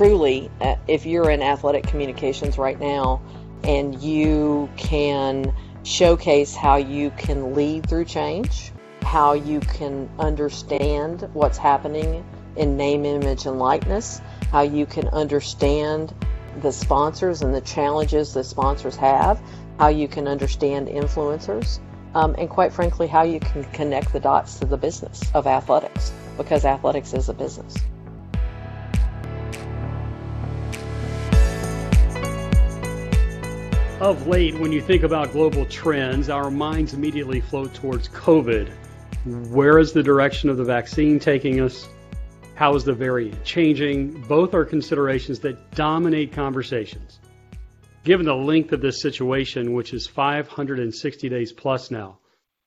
truly, uh, if you're in athletic communications right now and you can showcase how you can lead through change, how you can understand what's happening in name, image, and likeness, how you can understand the sponsors and the challenges the sponsors have, how you can understand influencers, um, and quite frankly, how you can connect the dots to the business of athletics, because athletics is a business. Of late, when you think about global trends, our minds immediately float towards COVID. Where is the direction of the vaccine taking us? How is the variant changing? Both are considerations that dominate conversations. Given the length of this situation, which is 560 days plus now,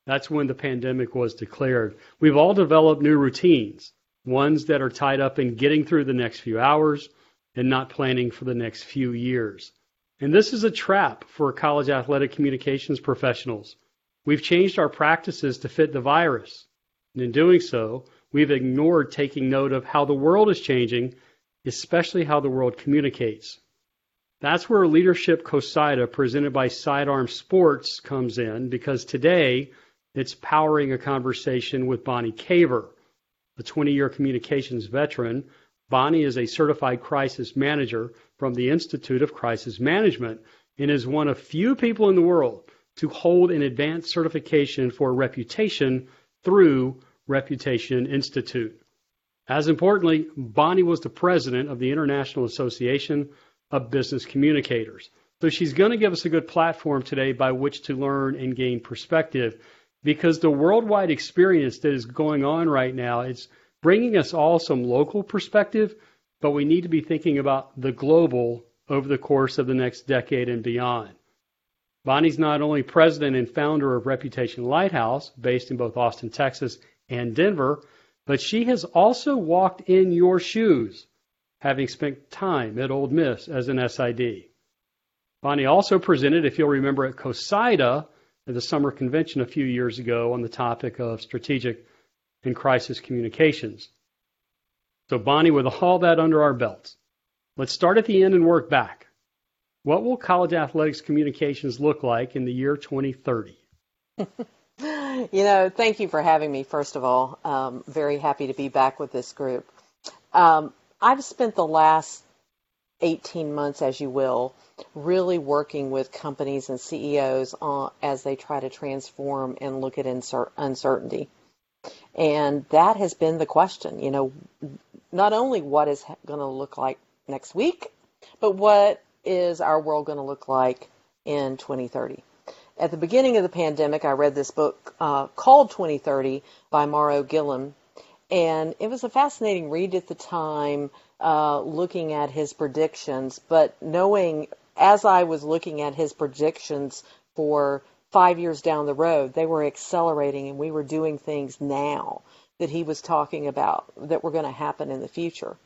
that's when the pandemic was declared. We've all developed new routines, ones that are tied up in getting through the next few hours and not planning for the next few years. And this is a trap for college athletic communications professionals. We've changed our practices to fit the virus. And in doing so, we've ignored taking note of how the world is changing, especially how the world communicates. That's where Leadership COSIDA, presented by Sidearm Sports, comes in because today it's powering a conversation with Bonnie Caver, a 20 year communications veteran. Bonnie is a certified crisis manager from the Institute of Crisis Management and is one of few people in the world to hold an advanced certification for reputation through Reputation Institute. As importantly, Bonnie was the president of the International Association of Business Communicators. So she's going to give us a good platform today by which to learn and gain perspective because the worldwide experience that is going on right now is bringing us all some local perspective, but we need to be thinking about the global over the course of the next decade and beyond. Bonnie's not only president and founder of Reputation Lighthouse, based in both Austin, Texas and Denver, but she has also walked in your shoes, having spent time at Ole Miss as an SID. Bonnie also presented, if you'll remember, at COSIDA at the summer convention a few years ago on the topic of strategic and crisis communications. So, Bonnie, with all that under our belts, let's start at the end and work back. What will college athletics communications look like in the year 2030? you know, thank you for having me, first of all. Um, very happy to be back with this group. Um, I've spent the last 18 months, as you will, really working with companies and CEOs on, as they try to transform and look at insert, uncertainty. And that has been the question, you know, not only what is going to look like next week, but what is our world going to look like in 2030? At the beginning of the pandemic, I read this book uh, called 2030 by Mauro Guillén, and it was a fascinating read at the time, uh, looking at his predictions, but knowing as I was looking at his predictions for five years down the road, they were accelerating and we were doing things now that he was talking about that were going to happen in the future.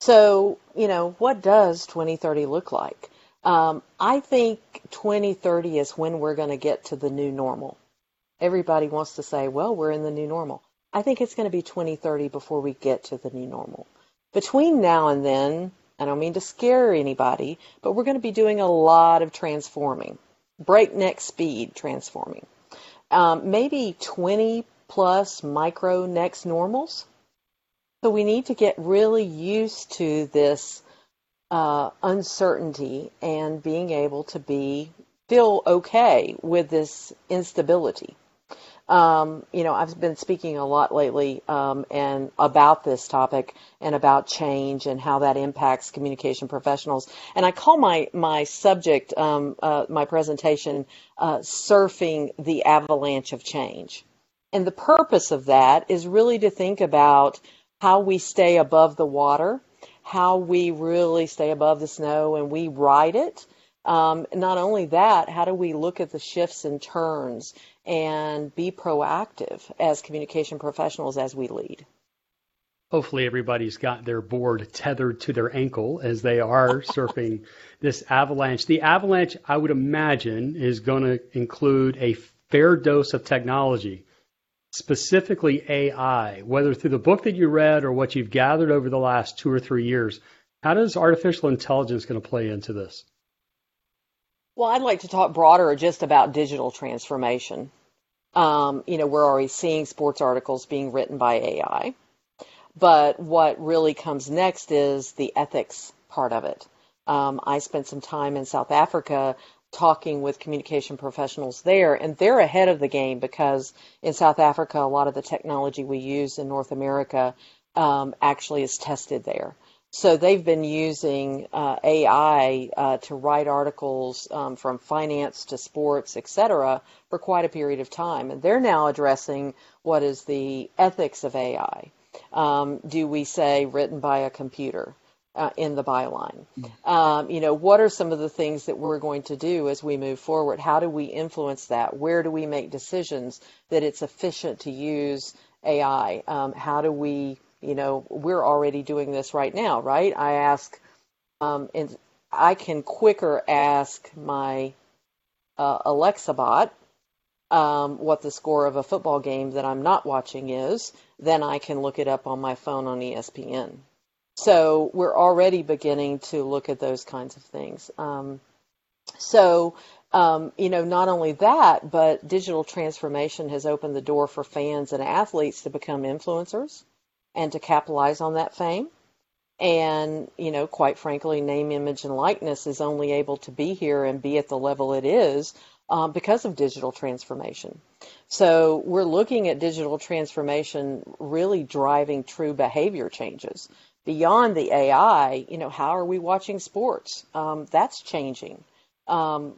So, you know, what does 2030 look like? Um, I think 2030 is when we're going to get to the new normal. Everybody wants to say, well, we're in the new normal. I think it's going to be 2030 before we get to the new normal. Between now and then, I don't mean to scare anybody, but we're going to be doing a lot of transforming breakneck speed transforming. Um, maybe 20 plus micro next normals. So we need to get really used to this uh, uncertainty and being able to be feel okay with this instability. Um, you know, I've been speaking a lot lately um, and about this topic and about change and how that impacts communication professionals. And I call my my subject, um, uh, my presentation, uh, "Surfing the Avalanche of Change." And the purpose of that is really to think about how we stay above the water, how we really stay above the snow, and we ride it. Um, not only that, how do we look at the shifts and turns and be proactive as communication professionals as we lead. Hopefully, everybody's got their board tethered to their ankle as they are surfing this avalanche. The avalanche, I would imagine, is going to include a fair dose of technology, specifically AI, whether through the book that you read or what you've gathered over the last two or three years. How does artificial intelligence going to play into this? Well, I'd like to talk broader just about digital transformation. Um, you know, we're already seeing sports articles being written by AI. But what really comes next is the ethics part of it. Um, I spent some time in South Africa talking with communication professionals there, and they're ahead of the game because in South Africa, a lot of the technology we use in North America um, actually is tested there. So they've been using uh, AI uh, to write articles um, from finance to sports, et cetera, for quite a period of time. And they're now addressing what is the ethics of AI. Um, do we say written by a computer? Uh, in the byline. Um, you know, what are some of the things that we're going to do as we move forward? How do we influence that? Where do we make decisions that it's efficient to use AI? Um, how do we you know, we're already doing this right now, right? I ask, um, and I can quicker ask my uh, Alexa bot um, what the score of a football game that I'm not watching is than I can look it up on my phone on ESPN. So we're already beginning to look at those kinds of things. Um, so, um, you know, not only that, but digital transformation has opened the door for fans and athletes to become influencers and to capitalize on that fame. And, you know, quite frankly, name, image, and likeness is only able to be here and be at the level it is um, because of digital transformation. So we're looking at digital transformation really driving true behavior changes. Beyond the AI, you know, how are we watching sports? Um, that's changing. Um,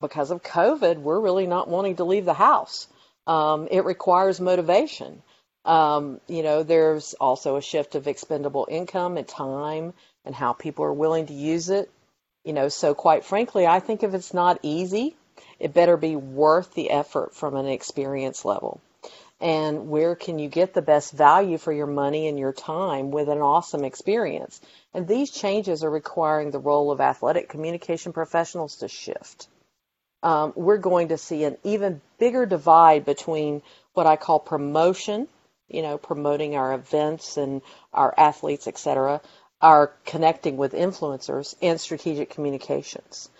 because of COVID, we're really not wanting to leave the house. Um, it requires motivation. Um, you know, there's also a shift of expendable income and time and how people are willing to use it. You know, so quite frankly, I think if it's not easy, it better be worth the effort from an experience level. And where can you get the best value for your money and your time with an awesome experience? And these changes are requiring the role of athletic communication professionals to shift. Um, we're going to see an even bigger divide between what I call promotion you know, promoting our events and our athletes, et cetera, are connecting with influencers and strategic communications.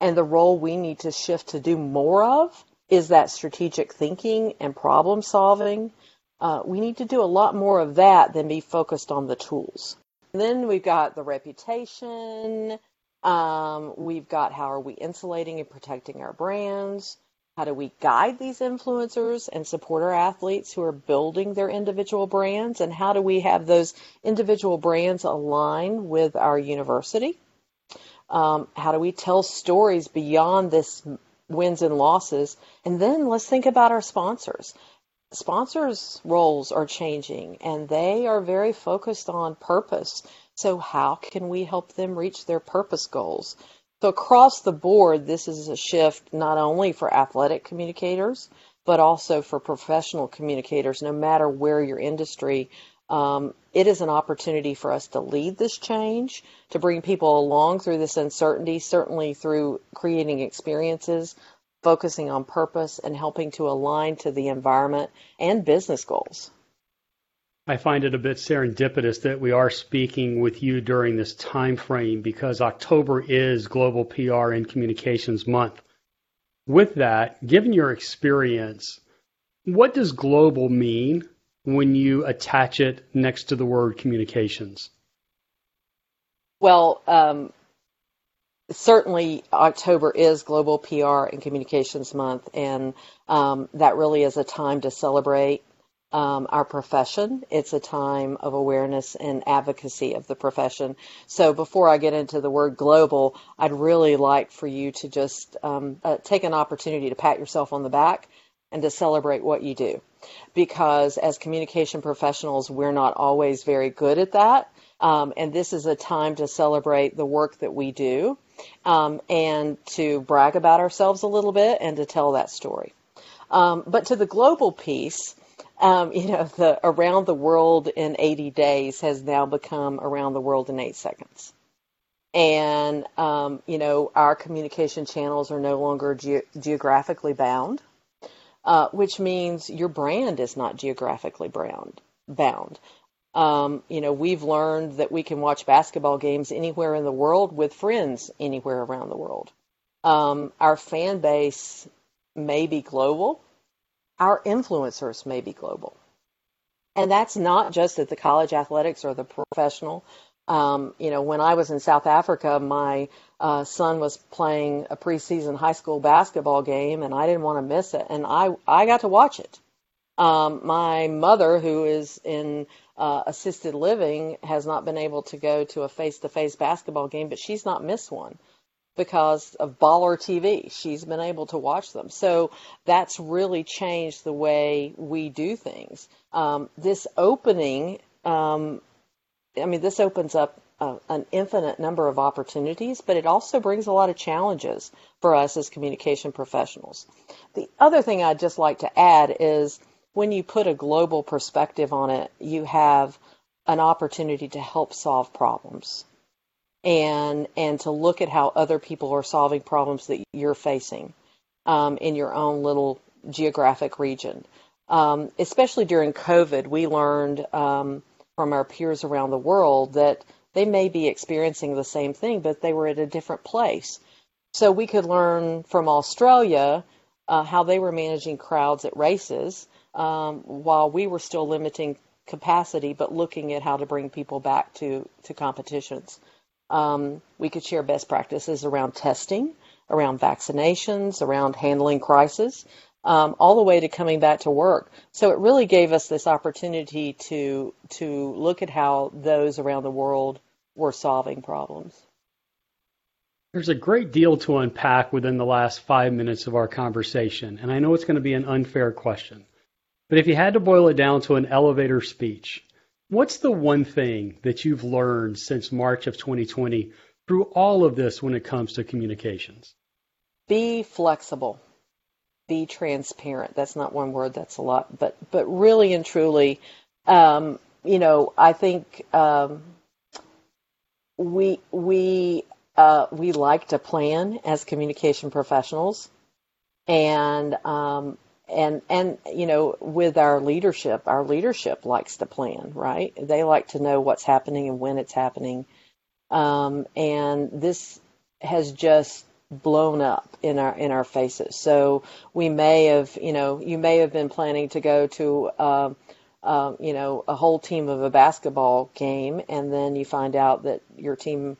And the role we need to shift to do more of is that strategic thinking and problem solving. Uh, we need to do a lot more of that than be focused on the tools. And then we've got the reputation. Um, we've got how are we insulating and protecting our brands. How do we guide these influencers and support our athletes who are building their individual brands? And how do we have those individual brands align with our university? Um, how do we tell stories beyond this wins and losses? And then let's think about our sponsors. Sponsors' roles are changing and they are very focused on purpose. So, how can we help them reach their purpose goals? So across the board, this is a shift not only for athletic communicators, but also for professional communicators, no matter where your industry. Um, it is an opportunity for us to lead this change, to bring people along through this uncertainty, certainly through creating experiences, focusing on purpose, and helping to align to the environment and business goals. I find it a bit serendipitous that we are speaking with you during this time frame because October is Global PR and Communications Month. With that, given your experience, what does global mean when you attach it next to the word communications? Well, um, certainly October is Global PR and Communications Month, and um, that really is a time to celebrate um, our profession. It's a time of awareness and advocacy of the profession. So before I get into the word global, I'd really like for you to just um, uh, take an opportunity to pat yourself on the back and to celebrate what you do. Because as communication professionals, we're not always very good at that. Um, and this is a time to celebrate the work that we do um, and to brag about ourselves a little bit and to tell that story. Um, but to the global piece, um, you know, the around the world in 80 days has now become around the world in eight seconds. And, um, you know, our communication channels are no longer ge- geographically bound, uh, which means your brand is not geographically bound. bound. Um, you know, we've learned that we can watch basketball games anywhere in the world with friends anywhere around the world. Um, our fan base may be global. Our influencers may be global. And that's not just at the college athletics or the professional. Um, you know, when I was in South Africa, my uh, son was playing a preseason high school basketball game, and I didn't want to miss it, and I I got to watch it. Um, my mother, who is in uh, assisted living, has not been able to go to a face-to-face basketball game, but she's not missed one because of Baller TV. She's been able to watch them. So that's really changed the way we do things. Um, this opening, um, I mean, this opens up uh, an infinite number of opportunities, but it also brings a lot of challenges for us as communication professionals. The other thing I'd just like to add is when you put a global perspective on it, you have an opportunity to help solve problems and and to look at how other people are solving problems that you're facing um, in your own little geographic region. Um, especially during COVID, we learned um, from our peers around the world that they may be experiencing the same thing, but they were at a different place. So we could learn from Australia uh, how they were managing crowds at races um, while we were still limiting capacity, but looking at how to bring people back to, to competitions. Um, we could share best practices around testing, around vaccinations, around handling crisis, um, all the way to coming back to work. So it really gave us this opportunity to to look at how those around the world were solving problems. There's a great deal to unpack within the last five minutes of our conversation, and I know it's going to be an unfair question. But if you had to boil it down to an elevator speech, What's the one thing that you've learned since March of 2020 through all of this when it comes to communications? Be flexible. Be transparent. That's not one word, that's a lot. But, but really and truly, um, you know, I think um, we, we, uh, we like to plan as communication professionals. And um, and and you know with our leadership our leadership likes to plan right? They like to know what's happening and when it's happening. Um, and this has just blown up in our in our faces. So we may have you know you may have been planning to go to uh, uh, you know a whole team of a basketball game and then you find out that your team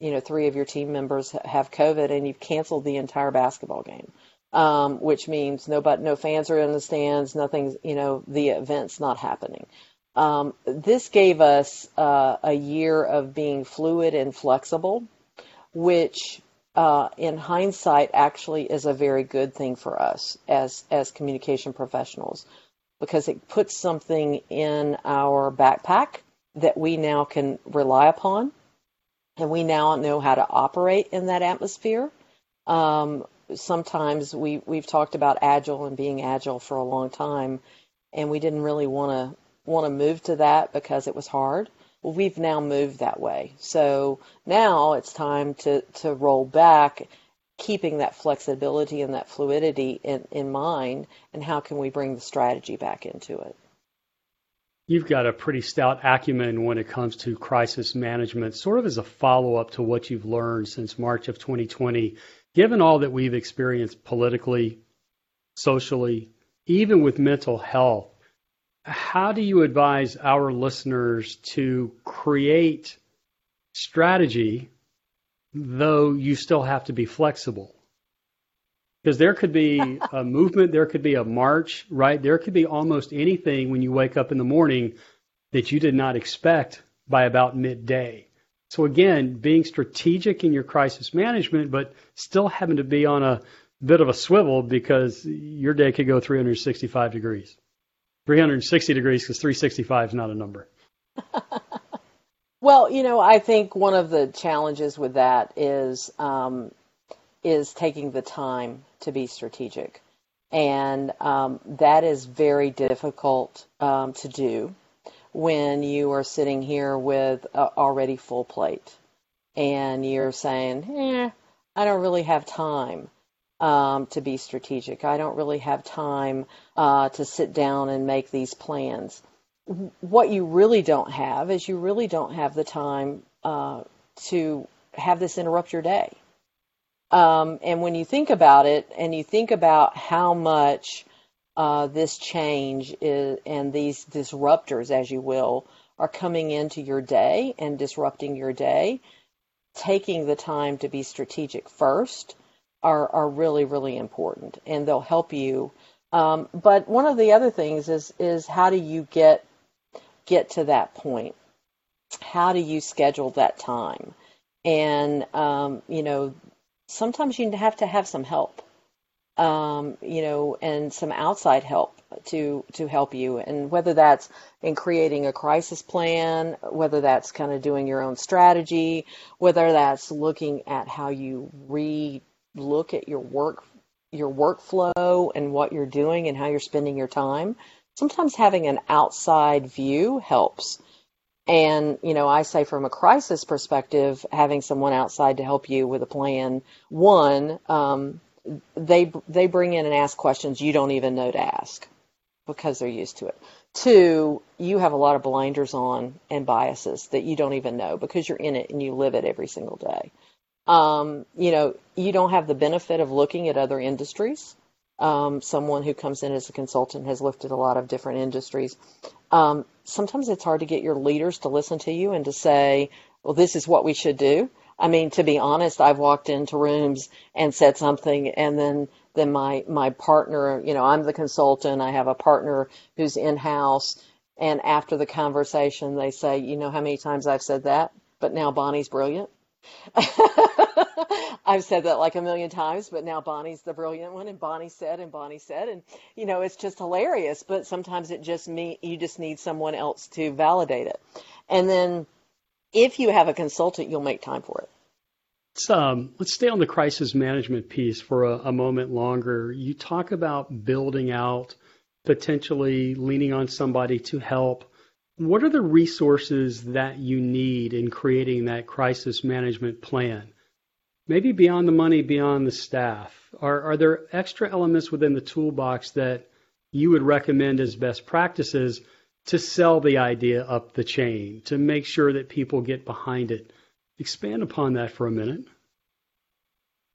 you know three of your team members have covid and you've canceled the entire basketball game um, which means no but no fans are in the stands, nothing's you know the event's not happening. Um, this gave us uh, a year of being fluid and flexible, which uh, in hindsight actually is a very good thing for us as as communication professionals because it puts something in our backpack that we now can rely upon and we now know how to operate in that atmosphere um, sometimes we we've talked about agile and being agile for a long time, and we didn't really want to want to move to that because it was hard. Well, we've now moved that way. So now it's time to to roll back, keeping that flexibility and that fluidity in, in mind, and how can we bring the strategy back into it? You've got a pretty stout acumen when it comes to crisis management, sort of as a follow up to what you've learned since March of 2020 given all that we've experienced politically, socially, even with mental health, how do you advise our listeners to create strategy, though you still have to be flexible? Because there could be a movement, there could be a march, right? There could be almost anything when you wake up in the morning that you did not expect by about midday. So again, being strategic in your crisis management, but still having to be on a bit of a swivel because your day could go 365 degrees. 360 degrees because 365 is not a number. well, you know, I think one of the challenges with that is um, is taking the time to be strategic, and um, that is very difficult um, to do when you are sitting here with a already full plate and you're saying, eh, I don't really have time um, to be strategic. I don't really have time uh, to sit down and make these plans. what you really don't have is you really don't have the time uh, to have this interrupt your day. Um, and when you think about it, and you think about how much uh, this change is, and these disruptors, as you will, are coming into your day and disrupting your day, taking the time to be strategic first are, are really, really important, and they'll help you. Um, but one of the other things is is how do you get get to that point? How do you schedule that time? And um, you know, sometimes you have to have some help, um, you know, and some outside help to to help you. And whether that's in creating a crisis plan, whether that's kind of doing your own strategy, whether that's looking at how you re look at your work your workflow and what you're doing and how you're spending your time. Sometimes having an outside view helps. And, you know, I say from a crisis perspective, having someone outside to help you with a plan, one, um, they, they bring in and ask questions you don't even know to ask because they're used to it. Two, you have a lot of blinders on and biases that you don't even know because you're in it and you live it every single day. Um, you know, you don't have the benefit of looking at other industries. Um, someone who comes in as a consultant has looked at a lot of different industries. Um, sometimes it's hard to get your leaders to listen to you and to say, well, this is what we should do. I mean, to be honest, I've walked into rooms and said something and then then my my partner, you know, I'm the consultant, I have a partner who's in-house and after the conversation they say, you know how many times I've said that? But now Bonnie's brilliant. I've said that like a million times, but now Bonnie's the brilliant one, and Bonnie said, and Bonnie said, and you know it's just hilarious. But sometimes it just me you just need someone else to validate it, and then if you have a consultant, you'll make time for it. Let's, um, let's stay on the crisis management piece for a, a moment longer. You talk about building out, potentially leaning on somebody to help what are the resources that you need in creating that crisis management plan? Maybe beyond the money, beyond the staff. Are, are there extra elements within the toolbox that you would recommend as best practices to sell the idea up the chain, to make sure that people get behind it? Expand upon that for a minute.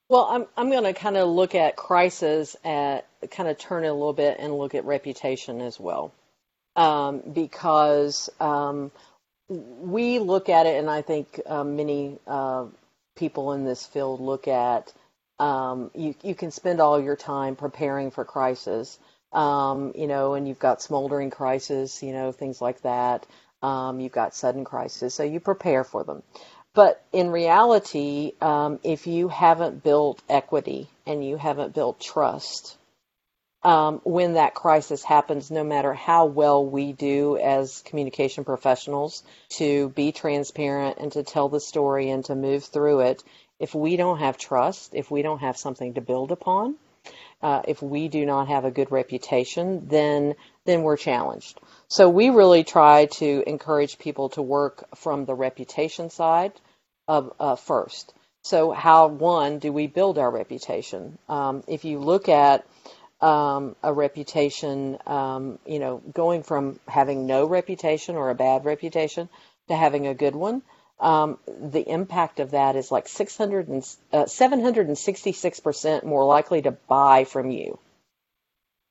Well, I'm I'm going to kind of look at crisis at kind of turn it a little bit and look at reputation as well um, because um, we look at it, and I think uh, many uh, people in this field look at um, you, you can spend all your time preparing for crisis, um, you know, and you've got smoldering crisis, you know, things like that. Um, you've got sudden crisis, so you prepare for them. But in reality, um, if you haven't built equity and you haven't built trust, um, when that crisis happens, no matter how well we do as communication professionals to be transparent and to tell the story and to move through it, if we don't have trust, if we don't have something to build upon, uh, if we do not have a good reputation, then then we're challenged. So we really try to encourage people to work from the reputation side of uh, first. So how one do we build our reputation? Um, if you look at um, a reputation, um, you know, going from having no reputation or a bad reputation to having a good one, um, the impact of that is like 600 and, uh, 766% more likely to buy from you.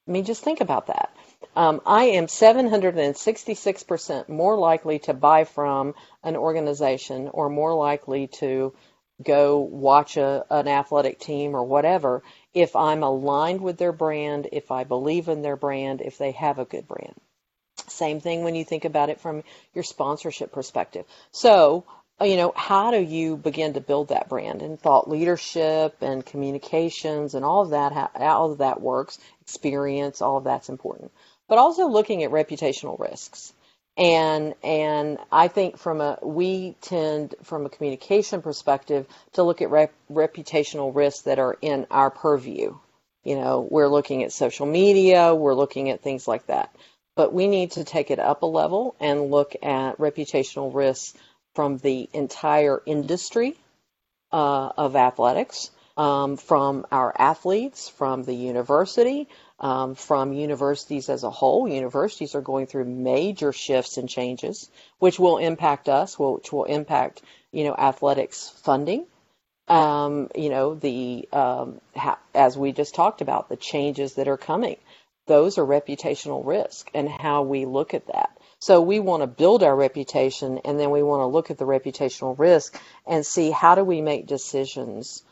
I mean, just think about that. Um, I am 766% more likely to buy from an organization or more likely to go watch a, an athletic team or whatever if I'm aligned with their brand, if I believe in their brand, if they have a good brand. Same thing when you think about it from your sponsorship perspective. So, uh, you know, how do you begin to build that brand and thought leadership and communications and all of that, how all of that works, experience, all of that's important. But also looking at reputational risks and and I think from a we tend from a communication perspective to look at rep, reputational risks that are in our purview. You know, we're looking at social media, we're looking at things like that. But we need to take it up a level and look at reputational risks from the entire industry uh, of athletics um, from our athletes, from the university, um, from universities as a whole. Universities are going through major shifts and changes, which will impact us, which will impact you know athletics funding. Um, you know the um, ha- as we just talked about the changes that are coming. Those are reputational risk, and how we look at that. So we want to build our reputation, and then we want to look at the reputational risk and see how do we make decisions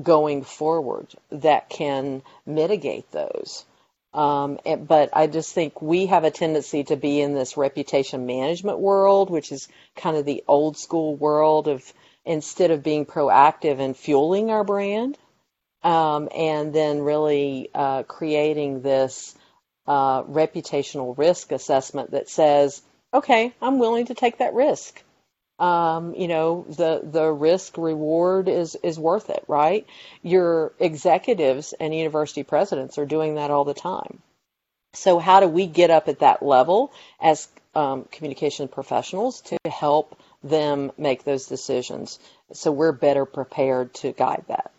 going forward that can mitigate those. Um, but I just think we have a tendency to be in this reputation management world, which is kind of the old school world of instead of being proactive and fueling our brand, um, and then really uh, creating this uh, reputational risk assessment that says, okay, I'm willing to take that risk um, you know the the risk reward is is worth it, right? Your executives and university presidents are doing that all the time. So how do we get up at that level as um, communication professionals to help them make those decisions so we're better prepared to guide that?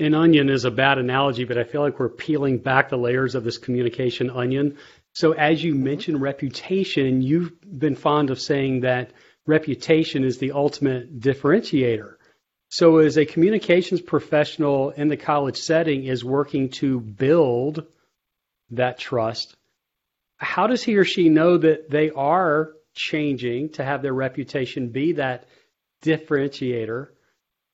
An onion is a bad analogy, but I feel like we're peeling back the layers of this communication onion. So as you mm-hmm. mentioned reputation, you've been fond of saying that reputation is the ultimate differentiator. So, as a communications professional in the college setting is working to build that trust, how does he or she know that they are changing to have their reputation be that differentiator?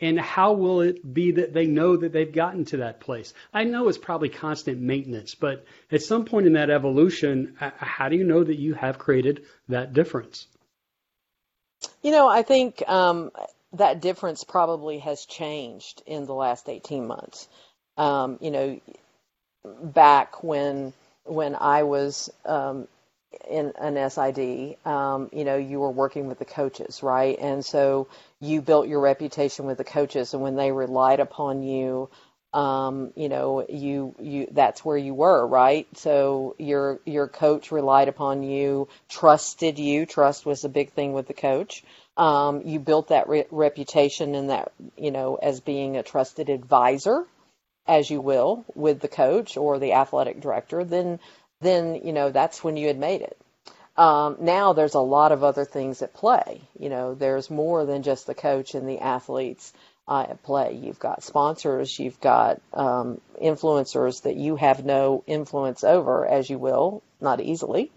And how will it be that they know that they've gotten to that place? I know it's probably constant maintenance, but at some point in that evolution, how do you know that you have created that difference? You know, I think um, that difference probably has changed in the last 18 months. Um, you know, back when when I was um, in an SID, um, you know, you were working with the coaches, right? And so you built your reputation with the coaches, and when they relied upon you, um, you know, you you that's where you were, right? So your your coach relied upon you, trusted you. Trust was a big thing with the coach. Um, you built that re- reputation and that, you know, as being a trusted advisor, as you will, with the coach or the athletic director, then, then, you know, that's when you had made it. Um, now there's a lot of other things at play. You know, there's more than just the coach and the athletes uh, at play. You've got sponsors, you've got um, influencers that you have no influence over, as you will, not easily.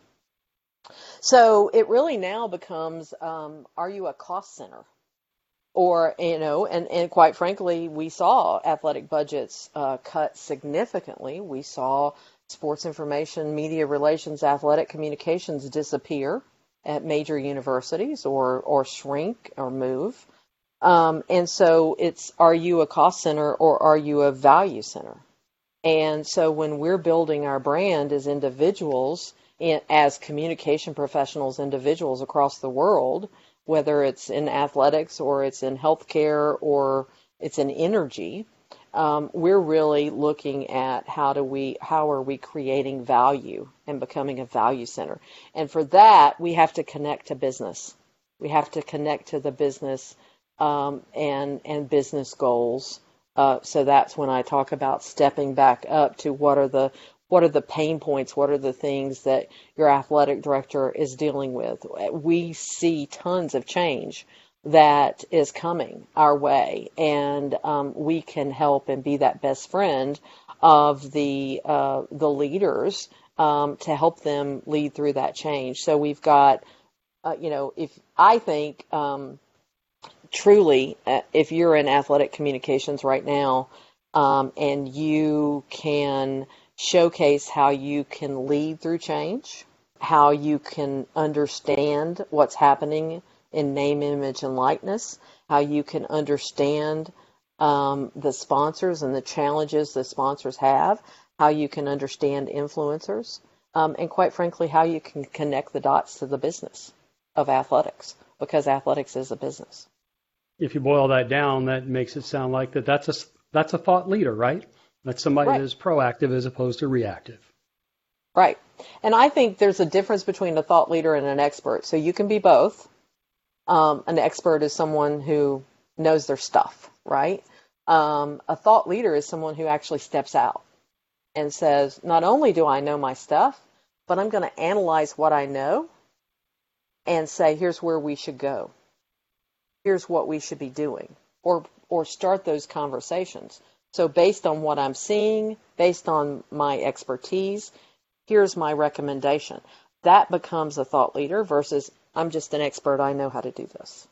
So it really now becomes, um, are you a cost center? Or, you know, and, and quite frankly, we saw athletic budgets uh, cut significantly. We saw sports information, media relations, athletic communications disappear at major universities or, or shrink or move. Um, and so it's, are you a cost center or are you a value center? And so when we're building our brand as individuals, in, as communication professionals, individuals across the world, whether it's in athletics or it's in healthcare or it's in energy, um, we're really looking at how do we how are we creating value and becoming a value center and for that we have to connect to business we have to connect to the business um, and and business goals uh, so that's when I talk about stepping back up to what are the what are the pain points? What are the things that your athletic director is dealing with? We see tons of change that is coming our way, and um, we can help and be that best friend of the uh, the leaders um, to help them lead through that change. So we've got, uh, you know, if I think um, truly, uh, if you're in athletic communications right now, um, and you can showcase how you can lead through change, how you can understand what's happening in name, image, and likeness, how you can understand um, the sponsors and the challenges the sponsors have, how you can understand influencers, um, and quite frankly, how you can connect the dots to the business of athletics, because athletics is a business. If you boil that down, that makes it sound like that that's a that's a thought leader, right? That's somebody right. that is proactive as opposed to reactive. Right. And I think there's a difference between a thought leader and an expert. So you can be both. Um, an expert is someone who knows their stuff, right? Um, a thought leader is someone who actually steps out and says, not only do I know my stuff, but I'm going to analyze what I know and say, here's where we should go. Here's what we should be doing. Or, or start those conversations. So based on what I'm seeing, based on my expertise, here's my recommendation. That becomes a thought leader versus I'm just an expert, I know how to do this.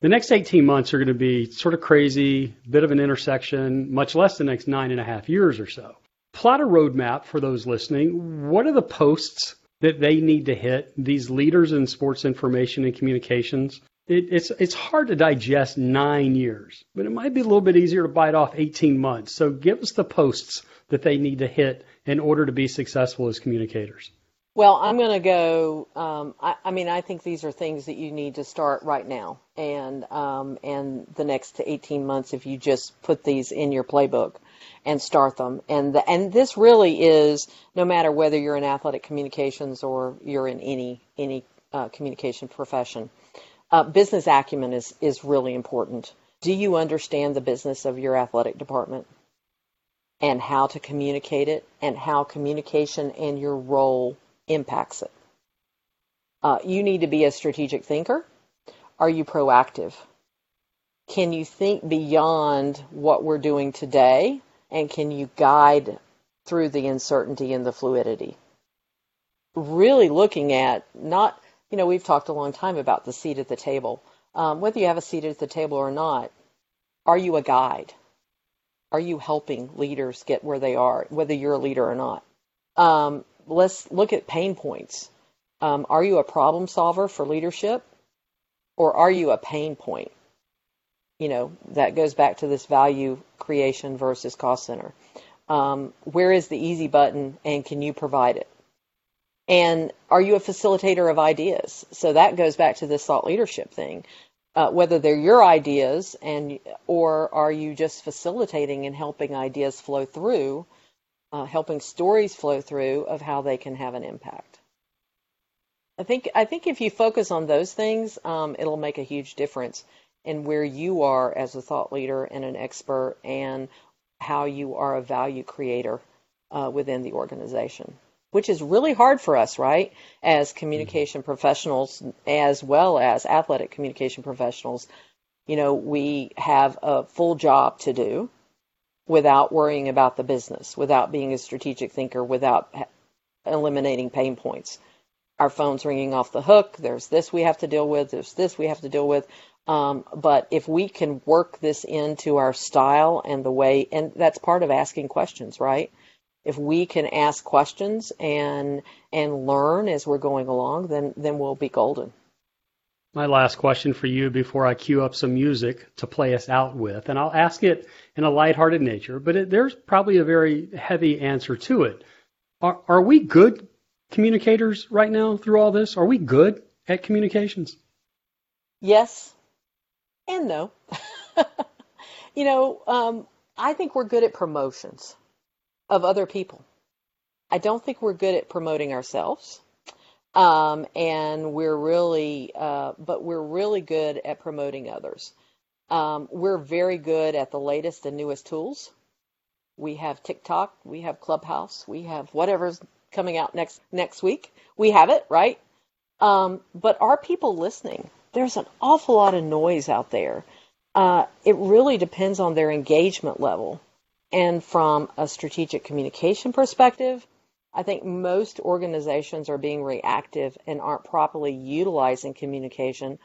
The next 18 months are going to be sort of crazy, bit of an intersection, much less the next nine and a half years or so. Plot a roadmap for those listening. What are the posts that they need to hit, these leaders in sports information and communications? It, it's it's hard to digest nine years, but it might be a little bit easier to bite off 18 months. So give us the posts that they need to hit in order to be successful as communicators. Well, I'm going to go. Um, I, I, mean, I think these are things that you need to start right now, and um, and the next 18 months, if you just put these in your playbook and start them. And the, and this really is no matter whether you're in athletic communications or you're in any any uh, communication profession. Uh, business acumen is, is really important. Do you understand the business of your athletic department and how to communicate it and how communication and your role impacts it? Uh, you need to be a strategic thinker. Are you proactive? Can you think beyond what we're doing today and can you guide through the uncertainty and the fluidity? Really looking at not you know, we've talked a long time about the seat at the table. Um, whether you have a seat at the table or not, are you a guide? Are you helping leaders get where they are, whether you're a leader or not? Um, let's look at pain points. Um, are you a problem solver for leadership, or are you a pain point? You know, that goes back to this value creation versus cost center. Um, where is the easy button, and can you provide it? And are you a facilitator of ideas? So that goes back to this thought leadership thing. Uh, whether they're your ideas and or are you just facilitating and helping ideas flow through, uh, helping stories flow through of how they can have an impact. I think I think if you focus on those things, um, it'll make a huge difference in where you are as a thought leader and an expert, and how you are a value creator uh, within the organization which is really hard for us, right? As communication professionals, as well as athletic communication professionals, you know, we have a full job to do without worrying about the business, without being a strategic thinker, without eliminating pain points. Our phone's ringing off the hook. There's this we have to deal with. There's this we have to deal with. Um, but if we can work this into our style and the way, and that's part of asking questions, right? if we can ask questions and and learn as we're going along, then then we'll be golden. My last question for you before I cue up some music to play us out with, and I'll ask it in a lighthearted nature, but it, there's probably a very heavy answer to it. Are, are we good communicators right now through all this? Are we good at communications? Yes and no. you know, um, I think we're good at promotions of other people. I don't think we're good at promoting ourselves. Um, and we're really, uh, but we're really good at promoting others. Um, we're very good at the latest and newest tools. We have TikTok, we have Clubhouse, we have whatever's coming out next next week. We have it, right? Um, but are people listening? There's an awful lot of noise out there. Uh, it really depends on their engagement level. And from a strategic communication perspective, I think most organizations are being reactive and aren't properly utilizing communication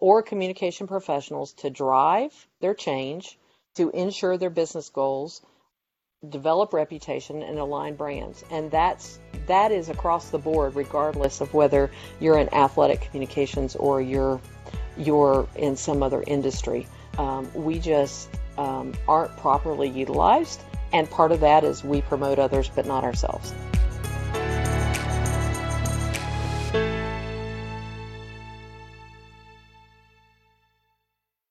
or communication professionals to drive their change, to ensure their business goals, develop reputation and align brands. And that's that is across the board regardless of whether you're in athletic communications or you're you're in some other industry. Um, we just um, aren't properly utilized. And part of that is we promote others, but not ourselves.